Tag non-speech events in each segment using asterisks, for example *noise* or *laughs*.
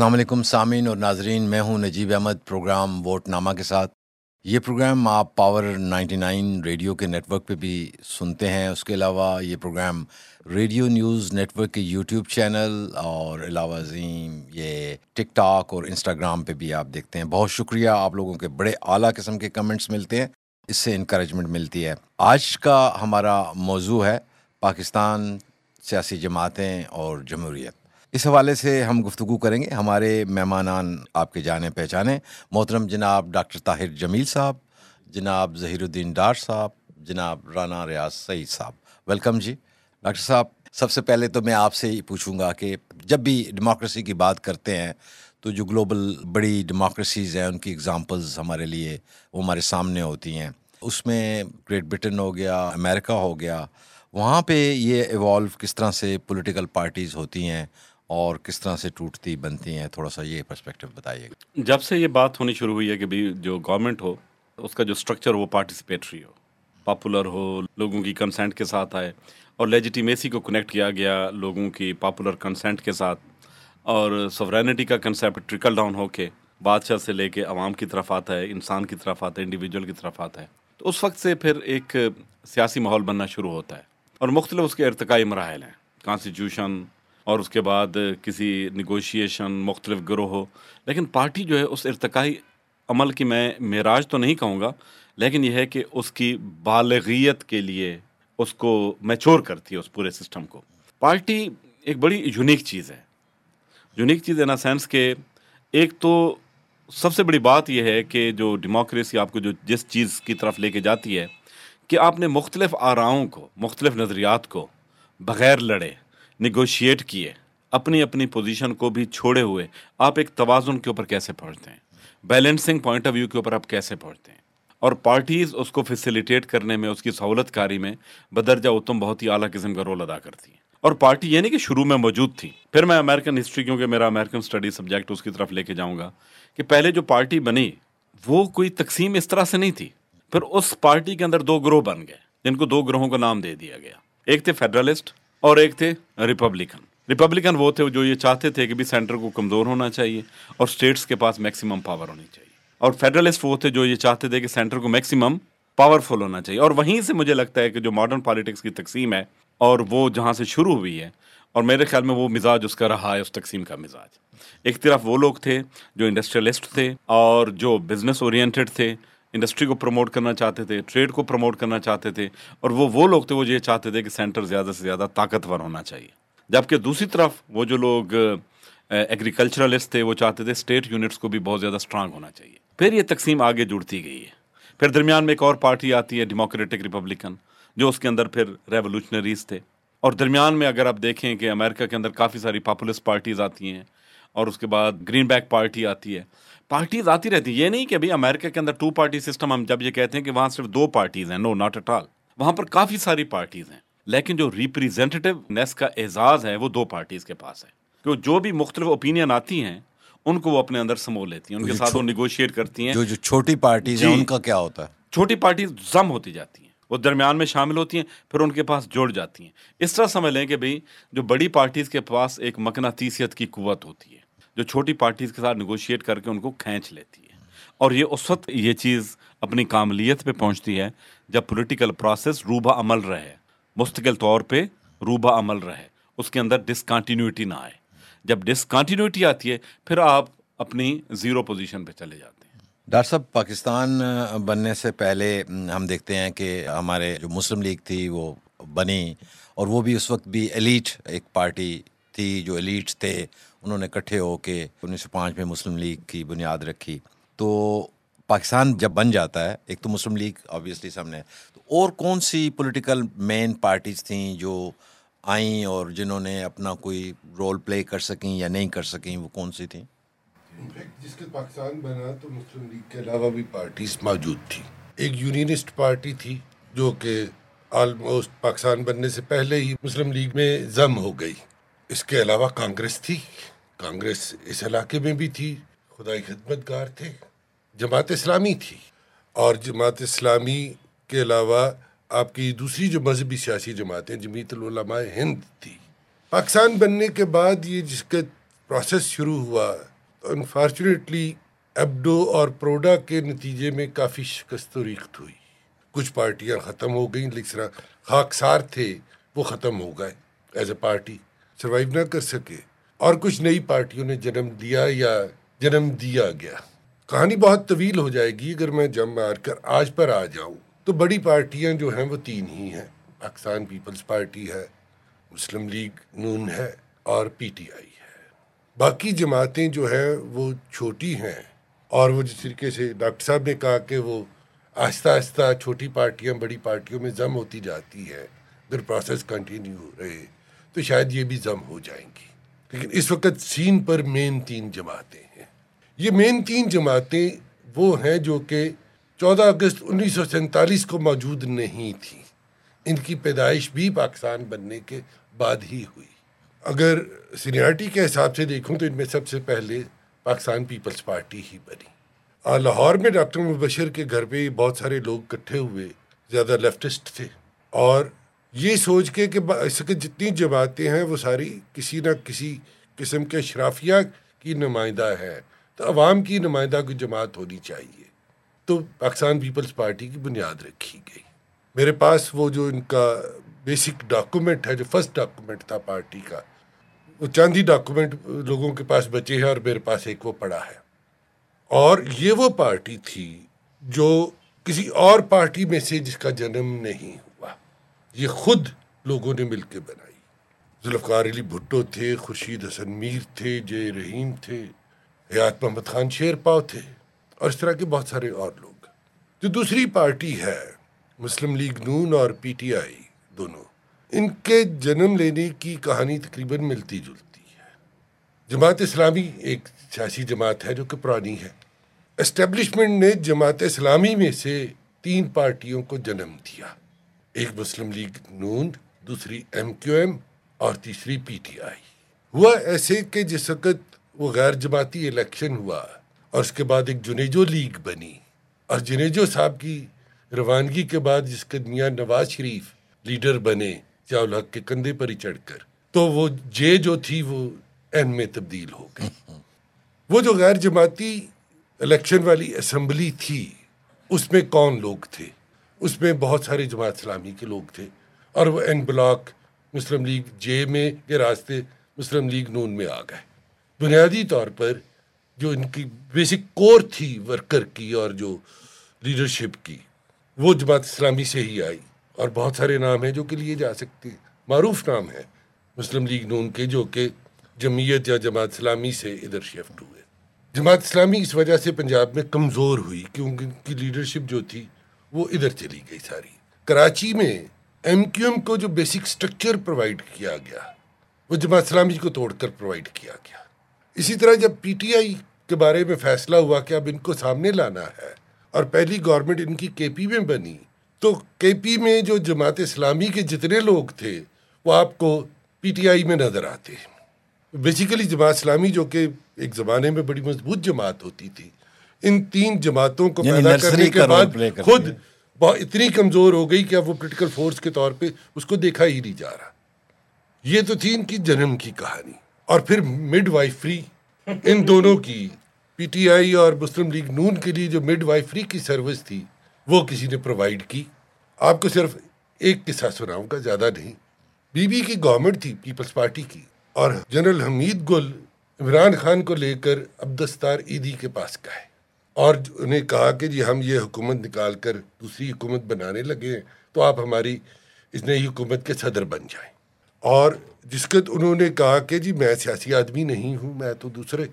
السلام علیکم سامعین اور ناظرین، میں ہوں نجیب احمد، پروگرام ووٹ نامہ کے ساتھ۔ یہ پروگرام آپ پاور نائنٹی نائن ریڈیو کے نیٹ ورک پہ بھی سنتے ہیں۔ اس کے علاوہ یہ programme radio news network کے یوٹیوب چینل اور علاوہ عظیم یہ ٹک ٹاک اور انسٹاگرام پہ بھی آپ دیکھتے ہیں۔ بہت شکریہ، آپ لوگوں کے بڑے اعلیٰ قسم کے کمنٹس ملتے ہیں۔ اس سے انکریجمنٹ ملتی ہے۔ آج کا ہمارا موضوع ہے پاکستان سیاسی جماعتیں اور جمہوریت۔ اس حوالے سے ہم گفتگو کریں گے۔ ہمارے مہمانان آپ کے جانے پہچانے محترم جناب ڈاکٹر طاہر جمیل صاحب، جناب ظہیر الدین ڈار صاحب، جناب رانا ریاض سعید صاحب۔ ویلکم جی۔ ڈاکٹر صاحب، سب سے پہلے تو میں آپ سے ہی پوچھوں گا کہ جب بھی ڈیموکریسی کی بات کرتے ہیں تو جو گلوبل بڑی ڈیموکریسیز ہیں، ان کی اگزامپلز ہمارے لیے وہ ہمارے سامنے ہوتی ہیں۔ اس میں گریٹ برٹن ہو گیا، امریکہ ہو گیا، وہاں پہ یہ ایوالو کس طرح سے پولیٹیکل پارٹیز ہوتی ہیں اور کس طرح سے ٹوٹتی بنتی ہیں؟ تھوڑا سا یہ پرسپیکٹو بتائیے۔ گا جب سے یہ بات ہونی شروع ہوئی ہے کہ بھی جو گورنمنٹ ہو، اس کا جو اسٹرکچر وہ پارٹیسپیٹری ہو۔ پاپولر ہو، لوگوں کی کنسینٹ کے ساتھ آئے اور لیجیٹیمیسی کو کنیکٹ کیا گیا لوگوں کی پاپولر کنسینٹ کے ساتھ اور سورینٹی کا کنسیپٹ ٹرکل ڈاؤن ہو کے بادشاہ سے لے کے عوام کی طرف آتا ہے، انسان کی طرف آتا ہے انڈیویجول کی طرف آتا ہے۔ تو اس وقت سے پھر ایک سیاسی ماحول بننا شروع ہوتا ہے اور مختلف اس کے ارتقائی مراحل ہیں۔ کانسٹیٹیوشن اور اس کے بعد کسی نگوشیشن مختلف گروہ ہو۔ لیکن پارٹی جو ہے اس ارتقائی عمل کی میں معراج تو نہیں کہوں گا، لیکن یہ ہے کہ اس کی بالغیت کے لیے اس کو میچور کرتی ہے اس پورے سسٹم کو۔ پارٹی ایک بڑی یونیک چیز ہے۔ یونیک چیز ان سینس کہ ایک تو سب سے بڑی بات یہ ہے کہ جو ڈیموکریسی آپ کو جو جس چیز کی طرف لے کے جاتی ہے کہ آپ نے مختلف آراؤں کو، مختلف نظریات کو بغیر لڑے نگوشیٹ کیے، اپنی اپنی پوزیشن کو بھی چھوڑے ہوئے۔ آپ ایک توازن کے اوپر کیسے پہنچتے ہیں؟ بیلنسنگ پوائنٹ آف ویو کے اوپر آپ کیسے پہنچتے ہیں؟ اور پارٹیز اس کو فیسیلیٹیٹ کرنے میں، اس کی سہولت کاری میں بدرجہ اتم بہت ہی اعلیٰ قسم کا رول ادا کرتی ہے اور پارٹی یہ نہیں کہ شروع میں موجود تھی۔ پھر میں امیرکن ہسٹری کیونکہ میرا امیرکن اسٹڈی سبجیکٹ اس کی طرف لے کے جاؤں گا، کہ پہلے جو پارٹی بنی، وہ کوئی تقسیم اس طرح سے نہیں تھی۔ پھر اس پارٹی کے اندر دو گروہ بن گئے، جن کو دو گروہوں کا نام دے دیا گیا۔ ایک تھے فیڈرلسٹ اور ایک تھے ریپبلکن ریپبلکن وہ تھے جو یہ چاہتے تھے کہ بھی سینٹر کو کمزور ہونا چاہیے اور اسٹیٹس کے پاس میکسیمم پاور ہونی چاہیے. اور فیڈرلسٹ وہ تھے جو یہ چاہتے تھے کہ سینٹر کو میکسیمم پاورفل ہونا چاہیے. اور وہیں سے مجھے لگتا ہے کہ جو ماڈرن پالیٹکس کی تقسیم ہے اور وہ جہاں سے شروع ہوئی ہے اور میرے خیال میں وہ مزاج اس کا رہا ہے، اس تقسیم کا مزاج. ایک طرف وہ لوگ تھے جو انڈسٹریلسٹ تھے اور جو بزنس اورینٹیڈ تھے انڈسٹری کو پروموٹ کرنا چاہتے تھے ٹریڈ کو پروموٹ کرنا چاہتے تھے، اور وہ وہ لوگ تھے وہ یہ چاہتے تھے کہ سینٹر زیادہ سے زیادہ طاقتور ہونا چاہیے۔ جبکہ دوسری طرف وہ جو لوگ ایگریکلچرلسٹ تھے وہ چاہتے تھے اسٹیٹ یونٹس کو بھی بہت زیادہ اسٹرانگ ہونا چاہیے۔ پھر یہ تقسیم آگے جڑتی گئی ہے۔ پھر درمیان میں ایک اور پارٹی آتی ہے ڈیموکریٹک ریپبلکن جو اس کے اندر پھر ریولیوشنریز تھے۔ اور درمیان میں اگر آپ دیکھیں کہ امریکہ کے اندر کافی ساری پاپولس پارٹیز آتی ہیں اور اس کے بعد گرین بیک پارٹی آتی ہے پارٹیز آتی رہتی یہ نہیں کہ ابھی امریکہ کے اندر ٹو پارٹی سسٹم ہم جب یہ کہتے ہیں کہ وہاں صرف دو پارٹیز ہیں نو ناٹ اٹ آل وہاں پر کافی ساری پارٹیز ہیں لیکن جو ریپریزینٹیو نیس کا اعزاز ہے وہ دو پارٹیز کے پاس ہے۔ کہ جو بھی مختلف اوپینین آتی ہیں ان کو وہ اپنے اندر سمو لیتی ہیں ان کے ساتھ وہ نیگوشیٹ کرتی ہیں۔ جو جو چھوٹی پارٹیز ہیں جی۔ ان کا کیا ہوتا ہے؟ چھوٹی پارٹیز ضم ہوتی جاتی ہیں۔ وہ درمیان میں شامل ہوتی ہیں، پھر ان کے پاس جڑ جاتی ہیں۔ اس طرح سمجھ لیں کہ بھائی جو بڑی پارٹیز کے پاس ایک مقناطیسیت کی قوت ہوتی ہے، جو چھوٹی پارٹیز کے ساتھ نیگوشیٹ کر کے ان کو کھینچ لیتی ہے۔ اور یہ اس وقت یہ چیز اپنی کاملیت پہ پہنچتی ہے جب پولیٹیکل پروسیس روبہ عمل رہے۔ مستقل طور پہ روبہ عمل رہے، اس کے اندر ڈسکنٹینیوٹی نہ آئے۔ جب ڈسکنٹینیوٹی آتی ہے، پھر آپ اپنی زیرو پوزیشن پہ چلے جاتے ہیں۔ ڈاکٹر صاحب، پاکستان بننے سے پہلے ہم دیکھتے ہیں کہ ہمارے جو مسلم لیگ تھی، وہ بنی اور وہ بھی اس وقت بھی ایلیٹ ایک پارٹی تھی، جو ایلیٹس تھے۔ انہوں نے اکٹھے ہو کے انیس سو پانچ میں مسلم لیگ کی بنیاد رکھی۔ تو پاکستان جب بن جاتا ہے، ایک تو مسلم لیگ آبویسلی سامنے۔ تو اور کون سی پولیٹیکل مین پارٹیز تھیں جو آئیں اور جنہوں نے اپنا کوئی رول پلے کر سکیں یا نہیں کر سکیں، وہ کون سی تھیں؟ جس کے پاکستان بنا تو مسلم لیگ کے علاوہ بھی پارٹیز موجود تھی ایک یونینسٹ پارٹی تھی جو کہ آلموسٹ پاکستان بننے سے پہلے ہی مسلم لیگ میں ضم ہو گئی۔ اس کے علاوہ کانگریس تھی۔ کانگریس اس علاقے میں بھی تھی۔ خدائی خدمت گار تھے۔ جماعت اسلامی تھی۔ اور جماعت اسلامی کے علاوہ آپ کی دوسری جو مذہبی سیاسی جماعتیں جمیت العلماء ہند تھی۔ پاکستان بننے کے بعد یہ جس کے پروسیس شروع ہوا انفارچونیٹلی ایبڈو اور پروڈا کے نتیجے میں کافی شکست و ریخت ہوئی۔ کچھ پارٹیاں ختم ہو گئیں، لیکن خاکسار تھے، وہ ختم ہو گئے۔ ایز اے پارٹی سروائیو نہ کر سکے۔ اور کچھ نئی پارٹیوں نے جنم دیا یا جنم دیا گیا۔ کہانی بہت طویل ہو جائے گی۔ اگر میں جم مار کر آج پر آ جاؤں، تو بڑی پارٹیاں جو ہیں، وہ تین ہی ہیں۔ پاکستان پیپلز پارٹی ہے، مسلم لیگ نون ہے اور پی ٹی آئی۔ باقی جماعتیں جو ہیں وہ چھوٹی ہیں اور وہ جس طریقے سے ڈاکٹر صاحب نے کہا کہ وہ آہستہ آہستہ چھوٹی پارٹیاں بڑی پارٹیوں میں ضم ہوتی جاتی ہے اگر پروسیس کنٹینیو رہے، تو شاید یہ بھی ضم ہو جائیں گی۔ لیکن اس وقت سین پر مین تین جماعتیں ہیں۔ یہ مین تین جماعتیں وہ ہیں جو کہ چودہ اگست انیس سو سینتالیس کو موجود نہیں تھیں۔ ان کی پیدائش بھی پاکستان بننے کے بعد ہی ہوئی۔ اگر سینئرٹی کے حساب سے دیکھوں تو ان میں سب سے پہلے پاکستان پیپلز پارٹی ہی بنی۔ لاہور میں ڈاکٹر مبشر کے گھر پہ بہت سارے لوگ کٹھے ہوئے، زیادہ لیفٹسٹ تھے۔ اور یہ سوچ کے کہ اس کے جتنی جماعتیں ہیں وہ ساری کسی نہ کسی قسم کے اشرافیہ کی نمائندہ ہے تو عوام کی نمائندہ کی جماعت ہونی چاہیے۔ تو پاکستان پیپلز پارٹی کی بنیاد رکھی گئی۔ میرے پاس وہ جو ان کا بیسک ڈاکومنٹ ہے جو فرسٹ ڈاکومنٹ تھا پارٹی کا۔ وہ چاند ہی ڈاکومنٹ لوگوں کے پاس بچے ہیں اور میرے پاس ایک وہ پڑا ہے۔ اور یہ وہ پارٹی تھی جو کسی اور پارٹی میں سے جس کا جنم نہیں ہوا۔ یہ خود لوگوں نے مل کے بنائی۔ ذوالفقار علی بھٹو تھے، خورشید حسن میر تھے، جے رحیم تھے، حیات محمد خان شیر پاؤ تھے، اور اس طرح کے بہت سارے اور لوگ۔ جو دوسری پارٹی ہے، مسلم لیگ نون اور پی ٹی آئی۔ دونوں۔ ان کے جنم لینے کی کہانی تقریباً ملتی جلتی ہے۔ جماعت اسلامی ایک سیاسی جماعت ہے جو کہ پرانی ہے۔ اسٹیبلشمنٹ نے جماعت اسلامی میں سے تین پارٹیوں کو جنم دیا۔ ایک مسلم لیگ نون دوسری ایم کیو ایم اور تیسری پی ٹی آئی ہوا ایسے کہ جس وقت وہ غیر جماعتی الیکشن ہوا اور اس کے بعد ایک جنیجو لیگ بنی اور جنیجو صاحب کی روانگی کے بعد جس کے میاں نواز شریف لیڈر بنے الحق کے کندھے پر ہی چڑھ کر۔ تو وہ جے جو تھی، وہ این میں تبدیل ہو گئی۔ وہ جو غیر جماعتی الیکشن والی اسمبلی تھی، اس میں کون لوگ تھے؟ اس میں بہت سارے جماعت اسلامی کے لوگ تھے۔ اور وہ این بلاک مسلم لیگ جے میں کے راستے مسلم لیگ نون میں آ گئے۔ بنیادی طور پر جو ان کی بیسک کور تھی ورکر کی اور جو لیڈرشپ کی، وہ جماعت اسلامی سے ہی آئی۔ اور بہت سارے نام ہیں جو کہ لیے جا سکتے معروف نام ہے مسلم لیگ نون کے جو کہ جمعیت یا جماعت اسلامی سے ادھر شفٹ ہوئے۔ جماعت اسلامی اس وجہ سے پنجاب میں کمزور ہوئی کیونکہ ان کی لیڈرشپ جو تھی وہ ادھر چلی گئی ساری۔ کراچی میں ایم کیو ایم کو جو بیسک سٹرکچر پرووائڈ کیا گیا، وہ جماعت اسلامی کو توڑ کر پرووائڈ کیا گیا۔ اسی طرح جب پی ٹی آئی کے بارے میں فیصلہ ہوا کہ اب ان کو سامنے لانا ہے اور پہلی گورنمنٹ ان کی کے پی میں بنی تو کے پی میں جو جماعت اسلامی کے جتنے لوگ تھے وہ آپ کو پی ٹی آئی میں نظر آتے بیسیکلی جماعت اسلامی جو کہ ایک زمانے میں بڑی مضبوط جماعت ہوتی تھی ان تین جماعتوں کو یعنی پیدا کرنے کے بعد خود اتنی کمزور ہو گئی کہ اب وہ پولیٹیکل فورس کے طور پہ اس کو دیکھا ہی نہیں جا رہا۔ یہ تو تھی ان کی جنم کی کہانی۔ اور پھر مڈ وائفری ان دونوں کی پی ٹی آئی اور مسلم لیگ نون کے لیے جو مڈ وائفری کی سروس تھی وہ کسی نے پرووائڈ کی۔ آپ کو صرف ایک قصہ سناؤں گا، زیادہ نہیں۔ بی بی کی گورنمنٹ تھی پیپلز پارٹی کی۔ اور جنرل حمید گل عمران خان کو لے کر عبدستار عیدی کے پاس گئے اور انہیں کہا کہ جی ہم یہ حکومت نکال کر دوسری حکومت بنانے لگے ہیں، تو آپ ہماری اس نئی حکومت کے صدر بن جائیں۔ اور جس کے انہوں نے کہا کہ جی میں سیاسی آدمی نہیں ہوں، میں تو دوسرے۔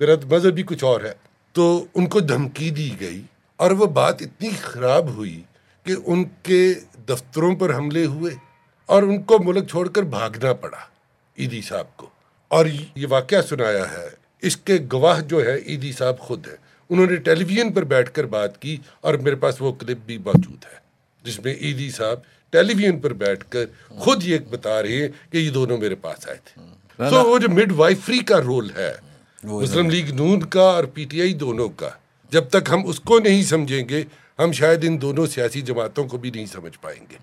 میرا مذہب بھی کچھ اور ہے۔ تو ان کو دھمکی دی گئی۔ اور وہ بات اتنی خراب ہوئی کہ ان کے دفتروں پر حملے ہوئے اور ان کو ملک چھوڑ کر بھاگنا پڑا عیدی صاحب کو۔ اور یہ واقعہ سنایا ہے اس کے گواہ جو ہے عیدی صاحب خود ہے انہوں نے ٹیلی ویژن پر بیٹھ کر بات کی اور میرے پاس وہ کلپ بھی موجود ہے جس میں عیدی صاحب ٹیلی ویژن پر بیٹھ کر خود یہ بتا رہے ہیں کہ یہ دونوں میرے پاس آئے تھے۔ تو وہ جو مڈ وائفری کا رول ہے مسلم لیگ نون کا اور پی ٹی آئی دونوں کا جب تک ہم اس کو نہیں سمجھیں گے، ہم شاید ان دونوں سیاسی جماعتوں کو بھی نہیں سمجھ پائیں گے۔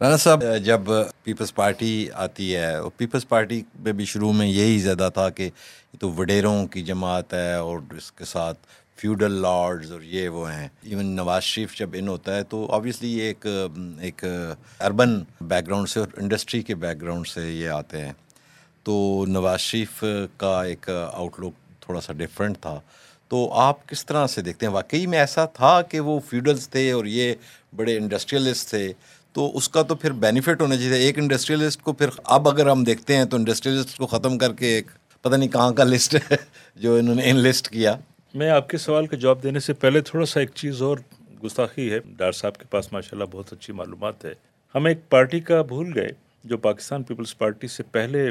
رانا صاحب، جب پیپلز پارٹی آتی ہے، اور پیپلز پارٹی میں بھی شروع میں یہی زیادہ تھا کہ یہ تو وڈیروں کی جماعت ہے اور اس کے ساتھ فیوڈل لارڈز اور یہ وہ ہیں۔ ایون نواز شریف جب ان ہوتا ہے تو آبویسلی یہ ایک ایک اربن بیک گراؤنڈ سے اور انڈسٹری کے بیک گراؤنڈ سے یہ آتے ہیں۔ تو نواز شریف کا ایک آؤٹ لک تھوڑا سا ڈفرینٹ تھا۔ تو آپ کس طرح سے دیکھتے ہیں؟ واقعی میں ایسا تھا کہ وہ فیوڈلس تھے اور یہ بڑے انڈسٹریلسٹ تھے، تو اس کا تو پھر بینیفٹ ہونا چاہیے ایک انڈسٹریلسٹ کو پھر اب اگر ہم دیکھتے ہیں تو انڈسٹریلسٹ کو ختم کر کے ایک پتہ نہیں کہاں کا لسٹ ہے *laughs* جو انہوں نے انلسٹ کیا۔ میں آپ کے سوال کا جواب دینے سے پہلے تھوڑا سا ایک چیز اور گستاخی ہے۔ ڈار صاحب کے پاس ماشاء اللہ بہت اچھی معلومات ہے۔ ہم ایک پارٹی کا بھول گئے جو پاکستان پیپلز پارٹی سے پہلے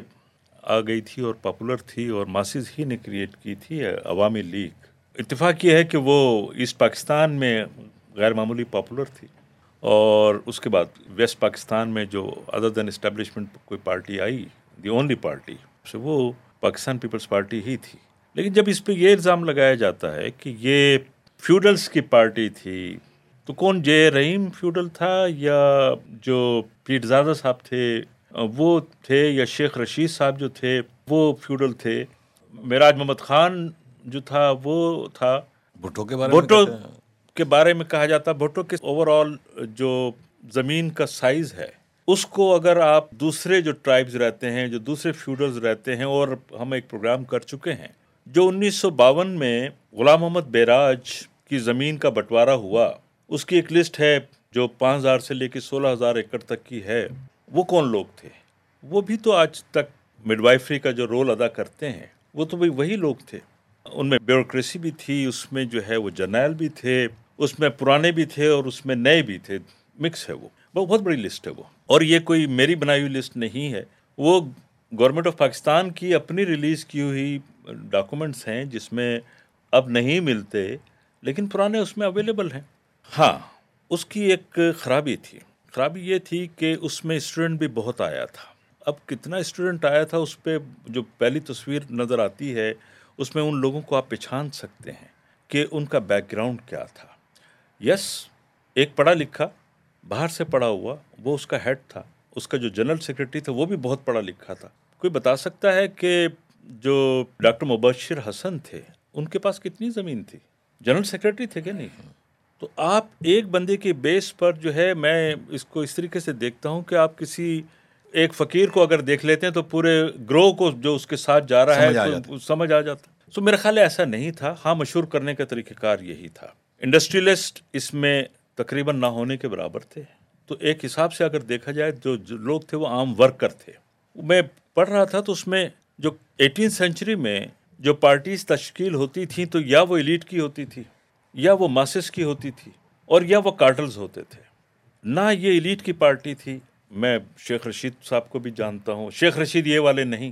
آ گئی تھی اور پاپولر تھی اور ماسز ہی نے کریٹ کی تھی عوامی لیگ۔ اتفاق یہ ہے کہ وہ ایسٹ پاکستان میں غیر معمولی پاپولر تھی اور اس کے بعد ویسٹ پاکستان میں جو ادر دین اسٹیبلشمنٹ کوئی party I the only party وہ پاکستان پیپلز پارٹی ہی تھی۔ لیکن جب اس پہ یہ الزام لگایا جاتا ہے کہ یہ فیوڈلس کی پارٹی تھی، تو کون جے رحیم فیوڈل تھا یا جو پیٹ زادہ صاحب تھے؟ وہ تھے یا شیخ رشید صاحب جو تھے وہ فیوڈل تھے۔ میراج محمد خان جو تھا وہ تھا۔ بھٹو کے بارے بھٹو کے بارے میں کہا جاتا بھٹو کے اوور آل جو زمین کا سائز ہے اس کو اگر آپ دوسرے جو ٹرائبز رہتے ہیں جو دوسرے فیوڈلز رہتے ہیں اور ہم ایک پروگرام کر چکے ہیں جو انیس سو باون میں غلام محمد بیراج کی زمین کا بٹوارا ہوا اس کی ایک لسٹ ہے جو پانچ ہزار سے لے کے سولہ ہزار ایکڑ تک کی ہے۔ وہ کون لوگ تھے؟ وہ بھی تو آج تک مڈ وائفری کا جو رول ادا کرتے ہیں، وہ تو وہی لوگ تھے۔ ان میں بیوروکریسی بھی تھی، اس میں جو ہے وہ جرنیل بھی تھے، اس میں پرانے بھی تھے اور اس میں نئے بھی تھے۔ مکس ہے وہ۔ بہت بڑی لسٹ ہے وہ۔ اور یہ کوئی میری بنائی ہوئی لسٹ نہیں ہے۔ وہ گورنمنٹ آف پاکستان کی اپنی ریلیز کی ہوئی ڈاکومنٹس ہیں جس میں اب نہیں ملتے، لیکن پرانے اس میں اویلیبل ہیں۔ ہاں اس کی ایک خرابی تھی۔ خرابی یہ تھی کہ اس میں اسٹوڈنٹ بھی بہت آیا تھا۔ اب کتنا اسٹوڈنٹ آیا تھا اس پہ جو پہلی تصویر نظر آتی ہے، اس میں ان لوگوں کو آپ پہچان سکتے ہیں کہ ان کا بیک گراؤنڈ کیا تھا۔ یس، ایک پڑھا لکھا، باہر سے پڑھا ہوا، وہ اس کا ہیڈ تھا۔ اس کا جو جنرل سیکرٹری تھا، وہ بھی بہت پڑھا لکھا تھا۔ کوئی بتا سکتا ہے کہ جو ڈاکٹر مبشر حسن تھے، ان کے پاس کتنی زمین تھی؟ جنرل سیکرٹری تھے کہ نہیں؟ تو آپ ایک بندے کے بیس پر جو ہے میں اس کو اس طریقے سے دیکھتا ہوں کہ آپ کسی ایک فقیر کو اگر دیکھ لیتے ہیں تو پورے گروہ کو جو اس کے ساتھ جا رہا ہے سمجھ آ جاتا تو میرا خیال ایسا نہیں تھا۔ ہاں مشہور کرنے کا طریقہ کار یہی تھا۔ انڈسٹریلسٹ اس میں تقریباً نہ ہونے کے برابر تھے۔ تو ایک حساب سے اگر دیکھا جائے جو لوگ تھے وہ عام ورکر تھے۔ میں پڑھ رہا تھا تو اس میں جو ایٹین سینچری میں جو پارٹیز تشکیل ہوتی تھیں تو یا وہ ایلیٹ کی ہوتی تھی۔ یا وہ ماسس کی ہوتی تھی اور یا وہ کارٹلز ہوتے تھے۔ نہ یہ ایلیٹ کی پارٹی تھی۔ میں شیخ رشید صاحب کو بھی جانتا ہوں۔ شیخ رشید یہ والے نہیں۔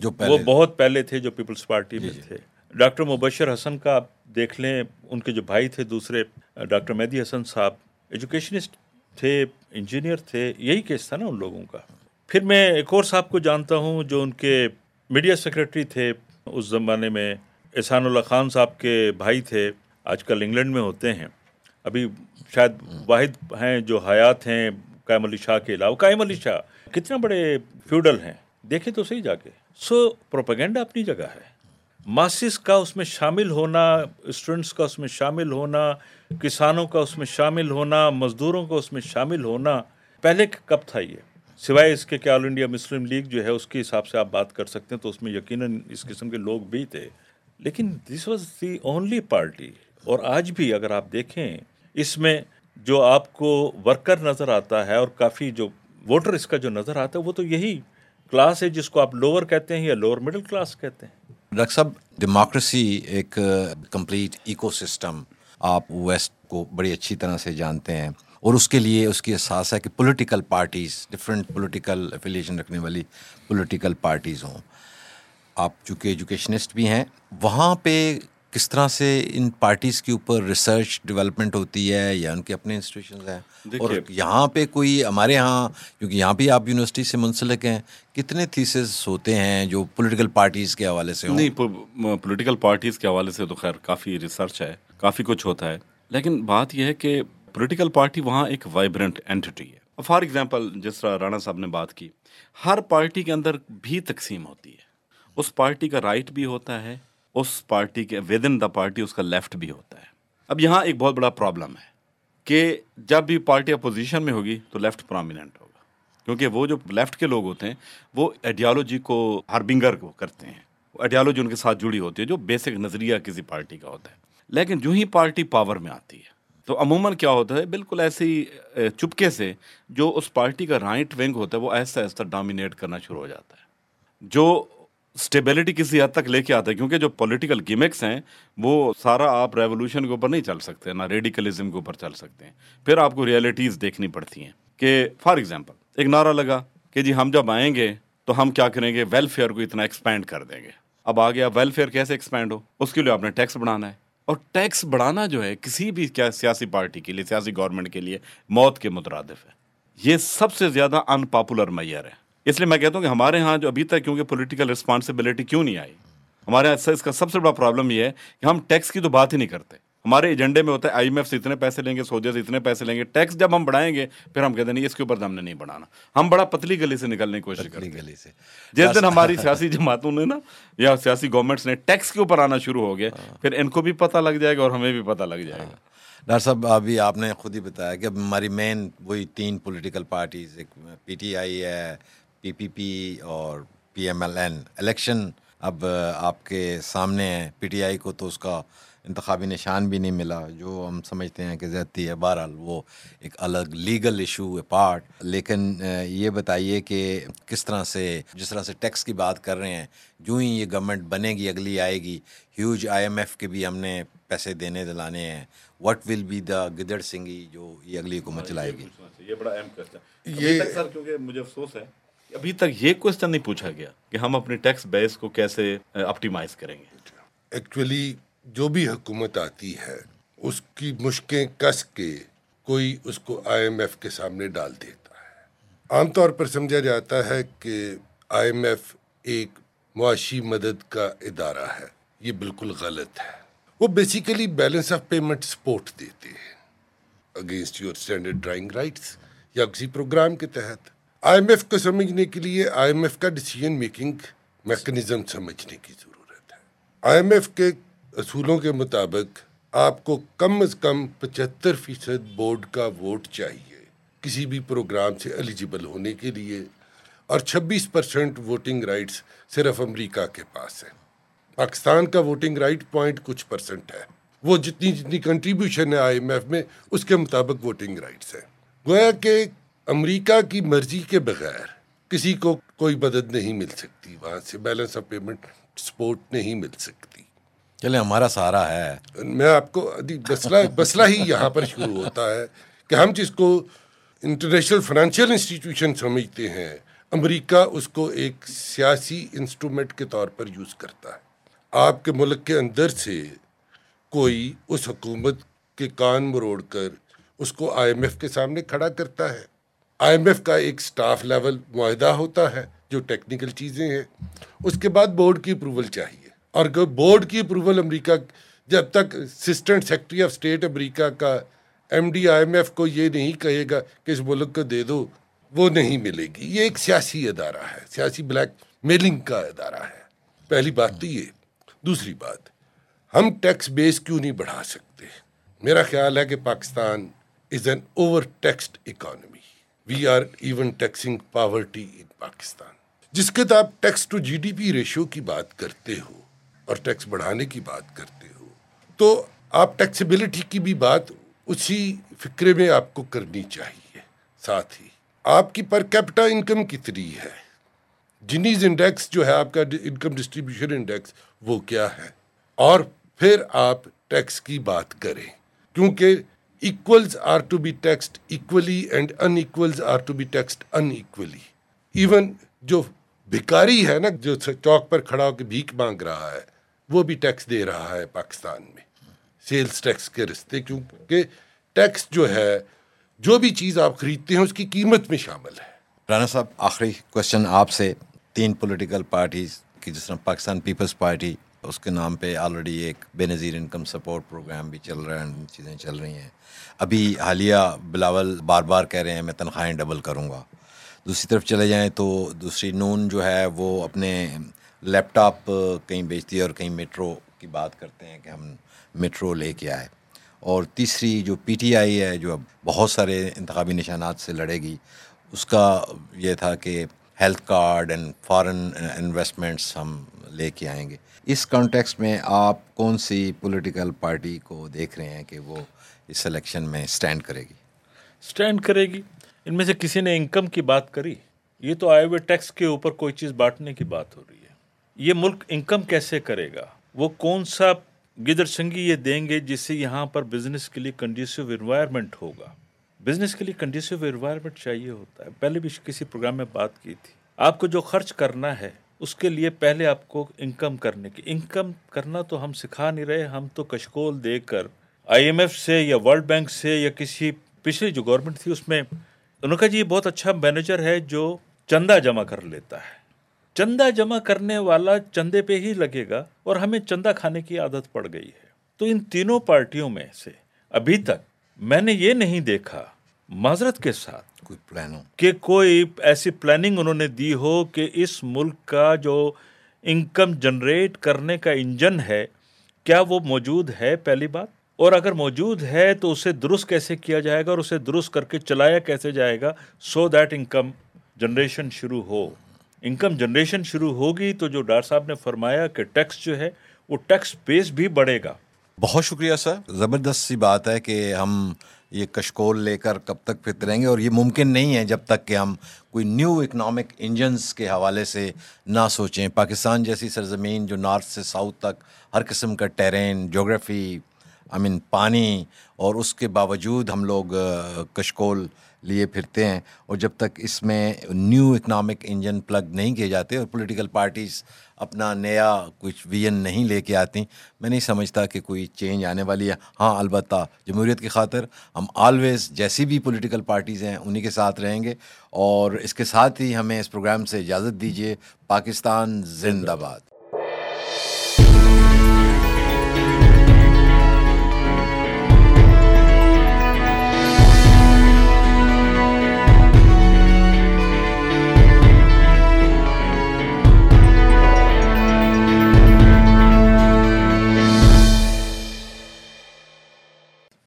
جو وہ بہت پہلے تھے جو پیپلز پارٹی میں جی، جی۔ تھے۔ ڈاکٹر مبشر حسن کا آپ دیکھ لیں۔ ان کے جو بھائی تھے دوسرے ڈاکٹر مہدی حسن صاحب ایجوکیشنسٹ تھے انجینئر تھے یہی کیس تھا نا ان لوگوں کا۔ پھر میں ایک اور صاحب کو جانتا ہوں جو ان کے میڈیا سیکرٹری تھے۔ اس زمانے میں احسان اللہ خان صاحب کے بھائی تھے۔ آج کل انگلینڈ میں ہوتے ہیں۔ ابھی شاید واحد ہیں جو حیات ہیں، قائم علی شاہ کے علاوہ۔ قائم علی شاہ کتنے بڑے فیوڈل ہیں۔ دیکھیں تو صحیح جا کے۔ سو پروپیگنڈا اپنی جگہ ہے۔ ماسس کا اس میں شامل ہونا، اسٹوڈنٹس کا اس میں شامل ہونا، کسانوں کا اس میں شامل ہونا، مزدوروں کا اس میں شامل ہونا۔ پہلے کب تھا یہ؟ سوائے اس کے کہ آل انڈیا مسلم لیگ جو ہے، اس کے حساب سے آپ بات کر سکتے ہیں تو اس میں یقیناً اس قسم کے لوگ بھی تھے۔ لیکن this was the only party اور آج بھی اگر آپ دیکھیں، اس میں جو آپ کو ورکر نظر آتا ہے اور کافی جو ووٹر اس کا جو نظر آتا ہے، وہ تو یہی کلاس ہے جس کو آپ لوور کہتے ہیں یا لوور مڈل کلاس کہتے ہیں۔ ڈاکٹر صاحب، ڈیموکریسی ایک کمپلیٹ ایکو سسٹم آپ ویسٹ کو بڑی اچھی طرح سے جانتے ہیں اور اس کے لیے اس کی احساس ہے کہ political parties different political affiliation رکھنے والی پولیٹیکل پارٹیز ہوں۔ آپ چونکہ ایجوکیشنسٹ بھی ہیں، وہاں پہ کس طرح سے ان پارٹیز کے اوپر ریسرچ ڈیولپمنٹ ہوتی ہے یا ان کے اپنے انسٹیٹیوشنز ہیں؟ اور یہاں پہ کوئی ہمارے یہاں کیونکہ یہاں بھی آپ یونیورسٹی سے منسلک ہیں کتنے تھیسز ہوتے ہیں جو پولیٹیکل پارٹیز کے حوالے سے نہیں پولیٹیکل پارٹیز کے حوالے سے تو خیر کافی ریسرچ ہے کافی کچھ ہوتا ہے۔ لیکن بات یہ ہے کہ پولیٹیکل پارٹی وہاں ایک وائبرنٹ اینٹی ہے۔ فار ایگزامپل جس طرح رانا صاحب نے بات کی ہر پارٹی کے اندر بھی تقسیم ہوتی ہے۔ اس پارٹی کا رائٹ بھی ہوتا ہے اس پارٹی کے ود ان دا پارٹی اس کا لیفٹ بھی ہوتا ہے۔ اب یہاں ایک بہت بڑا پرابلم ہے کہ جب بھی پارٹی اپوزیشن میں ہوگی تو لیفٹ پرومیننٹ ہوگا۔ کیونکہ وہ جو لیفٹ کے لوگ ہوتے ہیں، وہ آئیڈیالوجی کو ہربنگر کو کرتے ہیں۔ آئیڈیالوجی ان کے ساتھ جڑی ہوتی ہے جو بیسک نظریہ کسی پارٹی کا ہوتا ہے۔ لیکن جو ہی پارٹی پاور میں آتی ہے، تو عموماً کیا ہوتا ہے، بالکل ایسے ہی چپکے سے جو اس پارٹی کا رائٹ ونگ ہوتا ہے، وہ ایسا ایسا ڈومینیٹ کرنا شروع ہو جاتا ہے۔ جو اسٹیبلٹی کسی حد تک لے کے آتا ہے، کیونکہ جو پولیٹیکل گیمکس ہیں، وہ سارا آپ ریولیوشن کے اوپر نہیں چل سکتے، نہ ریڈیکلزم کے اوپر چل سکتے ہیں۔ پھر آپ کو ریئلٹیز دیکھنی پڑتی ہیں۔ کہ فار ایگزامپل ایک نعرہ لگا کہ جی ہم جب آئیں گے تو ہم کیا کریں گے؟ ویلفیئر کو اتنا ایکسپینڈ کر دیں گے۔ اب آ گیا ویلفیئر کیسے ایکسپینڈ ہو؟ اس کے لیے آپ نے ٹیکس بڑھانا ہے۔ اور ٹیکس بڑھانا جو ہے، کسی بھی کیا سیاسی پارٹی کے لیے، سیاسی گورنمنٹ کے لیے موت کے مترادف ہے۔ یہ سب سے زیادہ ان پاپولر میئر ہے۔ اس لیے میں کہتا ہوں کہ ہمارے ہاں جو ابھی تک کیونکہ پولیٹیکل رسپانسبلٹی کیوں نہیں آئی؟ ہمارے یہاں اس کا سب سے بڑا پرابلم یہ ہے کہ ہم ٹیکس کی تو بات ہی نہیں کرتے۔ ہمارے ایجنڈے میں ہوتا ہے آئی ایم ایف سے اتنے پیسے لیں گے سعودیہ سے اتنے پیسے لیں گے۔ ٹیکس جب ہم بڑھائیں گے پھر ہم کہتے ہیں نہیں اس کے اوپر ہم نے نہیں بڑھانا۔ ہم بڑا پتلی گلی سے نکلنے کی کوشش کرتے گلی سے۔ جس دن ہماری سیاسی جماعتوں نے نا یا سیاسی گورنمنٹس نے ٹیکس کے اوپر آنا شروع ہو گیا پھر ان کو بھی پتہ لگ جائے گا اور ہمیں بھی پتہ لگ جائے گا۔ ڈاکٹر صاحب ابھی آپ نے خود ہی بتایا کہ ہماری مین وہی تین پولیٹیکل پارٹیز ایک پی ٹی آئی ہے پی پی پی اور P M L N election اب آپ کے سامنے ہے پی ٹی آئی کو تو اس کا انتخابی نشان بھی نہیں ملا۔ جو ہم سمجھتے ہیں کہ زیادتی ہے بہرحال وہ ایک الگ لیگل ایشو ہے پارٹ۔ لیکن یہ بتائیے کہ کس طرح سے جس طرح سے ٹیکس کی بات کر رہے ہیں جو ہی یہ گورنمنٹ بنے گی اگلی آئے گی ہیوج آئی ایم ایف کے بھی ہم نے پیسے دینے دلانے ہیں۔ وٹ ول بی دا گدڑ سنگھی جو یہ اگلی حکومت چلائے گی؟ یہ بڑا اہم کوشچن یہ سر کیونکہ مجھے افسوس ہے ابھی تک یہ کوشچن نہیں پوچھا گیا کہ ہم اپنے ٹیکس بیس کو کیسے آپٹیمائز کریں گے۔ ایکچولی جو بھی حکومت آتی ہے، اس کی مشکیں کس کے، کوئی اس کو آئی ایم ایف کے سامنے ڈال دیتا ہے۔ عام طور پر سمجھا جاتا ہے کہ آئی ایم ایف ایک معاشی مدد کا ادارہ ہے۔ یہ بالکل غلط ہے۔ وہ basically balance of payment support دیتے ہیں۔ Against your standard drawing rights یا کسی پروگرام کے تحت۔ آئی ایم ایف کو سمجھنے کے لیے آئی ایم ایف کا ڈسیزن میکنگ میکنزم سمجھنے کی ضرورت ہے۔ آئی ایم ایف کے اصولوں کے مطابق آپ کو کم از کم پچہتر فیصد بورڈ کا ووٹ چاہیے کسی بھی پروگرام سے ایلیجیبل ہونے کے لیے اور چھبیس پرسنٹ ووٹنگ رائٹس صرف امریکہ کے پاس ہے پاکستان کا ووٹنگ رائٹ پوائنٹ کچھ پرسنٹ ہے۔ وہ جتنی جتنی کنٹریبیوشن ہے آئی ایم ایف میں، اس کے مطابق ووٹنگ رائٹس ہیں۔ گویا کہ امریکہ کی مرضی کے بغیر کسی کو کوئی مدد نہیں مل سکتی وہاں سے بیلنس آف پیمنٹ سپورٹ نہیں مل سکتی۔ چلے ہمارا سارا ہے۔ میں آپ کو مسئلہ ہی یہاں پر شروع ہوتا ہے کہ ہم جس کو انٹرنیشنل فائنینشیل انسٹیٹیوشن سمجھتے ہیں امریکہ اس کو ایک سیاسی انسٹرومنٹ کے طور پر یوز کرتا ہے۔ آپ کے ملک کے اندر سے کوئی اس حکومت کے کان مروڑ کر اس کو آئی ایم ایف کے سامنے کھڑا کرتا ہے۔ آئی ایم ایف کا ایک سٹاف لیول معاہدہ ہوتا ہے جو ٹیکنیکل چیزیں ہیں، اس کے بعد بورڈ کی اپروول چاہیے۔ اور بورڈ کی اپروول امریکہ، جب تک اسسٹنٹ سیکٹری آف اسٹیٹ امریکہ کا M D I M F کو یہ نہیں کہے گا کہ اس ملک کو دے دو، وہ نہیں ملے گی۔ یہ ایک سیاسی ادارہ ہے، سیاسی بلیک میلنگ کا ادارہ ہے۔ پہلی بات تو یہ۔ دوسری بات، ہم ٹیکس بیس کیوں نہیں بڑھا سکتے؟ میرا خیال ہے کہ Pakistan is an overtaxed economy we are even taxing poverty in Pakistan جس کے آپ tax to G D P ratio کی بات کرتے ہو اور ٹیکس بڑھانے کی بات کرتے ہو تو آپ ٹیکسیبلٹی کی بھی بات اسی فکرے میں آپ کو کرنی چاہیے ساتھ ہی آپ کی پر کیپٹا انکم کتنی ہے جنیز انڈیکس جو ہے آپ کا انکم ڈسٹریبیوشن انڈیکس وہ کیا ہے اور پھر آپ ٹیکس کی بات کریں کیونکہ equals are to be taxed equally and unequals are to be taxed unequally even جو بھکاری ہے نا، جو چوک پر کھڑا ہو کے بھیک مانگ رہا ہے، وہ بھی ٹیکس دے رہا ہے پاکستان میں۔ سیلز ٹیکس کے رستے، کیونکہ ٹیکس جو ہے، جو بھی چیز آپ خریدتے ہیں، اس کی قیمت میں شامل ہے۔ رانا صاحب، آخری کوشچن آپ سے تین پولیٹیکل پارٹیز کی، جس طرح پاکستان پیپلز پارٹی اس کے نام پہ آلریڈی ایک بے نظیر انکم سپورٹ پروگرام بھی چل رہا ہے چیزیں چل رہی ہیں۔ ابھی حالیہ بلاول بار بار کہہ رہے ہیں، میں تنخواہیں ڈبل کروں گا۔ دوسری طرف چلے جائیں تو دوسری نون جو ہے، وہ اپنے لیپ ٹاپ کہیں بیچتی ہے اور کہیں میٹرو کی بات کرتے ہیں کہ ہم میٹرو لے کے آئے۔ اور تیسری جو پی ٹی آئی ہے، جو اب بہت سارے انتخابی نشانات سے لڑے گی، اس کا یہ تھا کہ health card and foreign investments ہم لے کے آئیں گے۔ اس کانٹیکس میں آپ کون سی پولیٹیکل پارٹی کو دیکھ رہے ہیں کہ وہ اس الیکشن میں اسٹینڈ کرے گی؟ اسٹینڈ کرے گی۔ ان میں سے کسی نے انکم کی بات کری، یہ تو آئے ہوئے ٹیکس کے اوپر کوئی چیز بانٹنے کی بات ہو رہی ہے۔ یہ ملک انکم کیسے کرے گا؟ وہ کون سا گدر سنگی یہ دیں گے جس سے یہاں پر بزنس کے لیے کنڈیسو انوائرمنٹ ہوگا؟ بزنس کے لیے کنڈیسو انوائرمنٹ چاہیے ہوتا ہے۔ پہلے بھی کسی پروگرام میں بات کی تھی۔ آپ کو جو خرچ کرنا ہے، اس کے لیے پہلے آپ کو انکم کرنے کی۔ انکم کرنا تو ہم سکھا نہیں رہے، ہم تو کشکول دے کر آئی ایم ایف سے یا ورلڈ بینک سے یا کسی پچھلی جو گورنمنٹ تھی، اس میں انہوں نے کہا جی یہ بہت اچھا مینیجر ہے جو چندہ جمع کر لیتا ہے۔ چندہ جمع کرنے والا چندے پہ ہی لگے گا اور ہمیں چندہ کھانے کی عادت پڑ گئی ہے۔ تو ان تینوں پارٹیوں میں سے ابھی تک میں نے یہ نہیں دیکھا معذرت کے ساتھ کوئی پلان ہو؟ کہ کوئی ایسی پلاننگ انہوں نے دی ہو کہ اس ملک کا جو انکم جنریٹ کرنے کا انجن ہے کیا وہ موجود ہے پہلی بات؟ اور اگر موجود ہے تو اسے درست کیسے کیا جائے گا اور اسے درست کر کے چلایا کیسے جائے گا؟ سو دیٹ انکم جنریشن شروع ہو۔ انکم جنریشن شروع ہوگی تو جو ڈاکٹر صاحب نے فرمایا کہ ٹیکس جو ہے وہ ٹیکس بیس بھی بڑھے گا۔ بہت شکریہ سر۔ زبردست سی بات ہے کہ ہم یہ کشکول لے کر کب تک پھتریں گے اور یہ ممکن نہیں ہے جب تک کہ ہم کوئی نیو اکنامک انجنس کے حوالے سے نہ سوچیں۔ پاکستان جیسی سرزمین جو نارتھ سے ساؤتھ تک ہر قسم کا ٹیرین، جغرافی آئی مین پانی اور اس کے باوجود ہم لوگ کشکول لیے پھرتے ہیں اور جب تک اس میں نیو اکنامک انجن پلگ نہیں کیے جاتے اور پولیٹیکل پارٹیز اپنا نیا کچھ ویژن نہیں لے کے آتی، میں نہیں سمجھتا کہ کوئی چینج آنے والی ہے۔ ہاں البتہ جمہوریت کی خاطر ہم آلویز جیسی بھی پولیٹیکل پارٹیز ہیں، انہی کے ساتھ رہیں گے اور اس کے ساتھ ہی ہمیں اس پروگرام سے اجازت دیجیے، پاکستان زندہ باد۔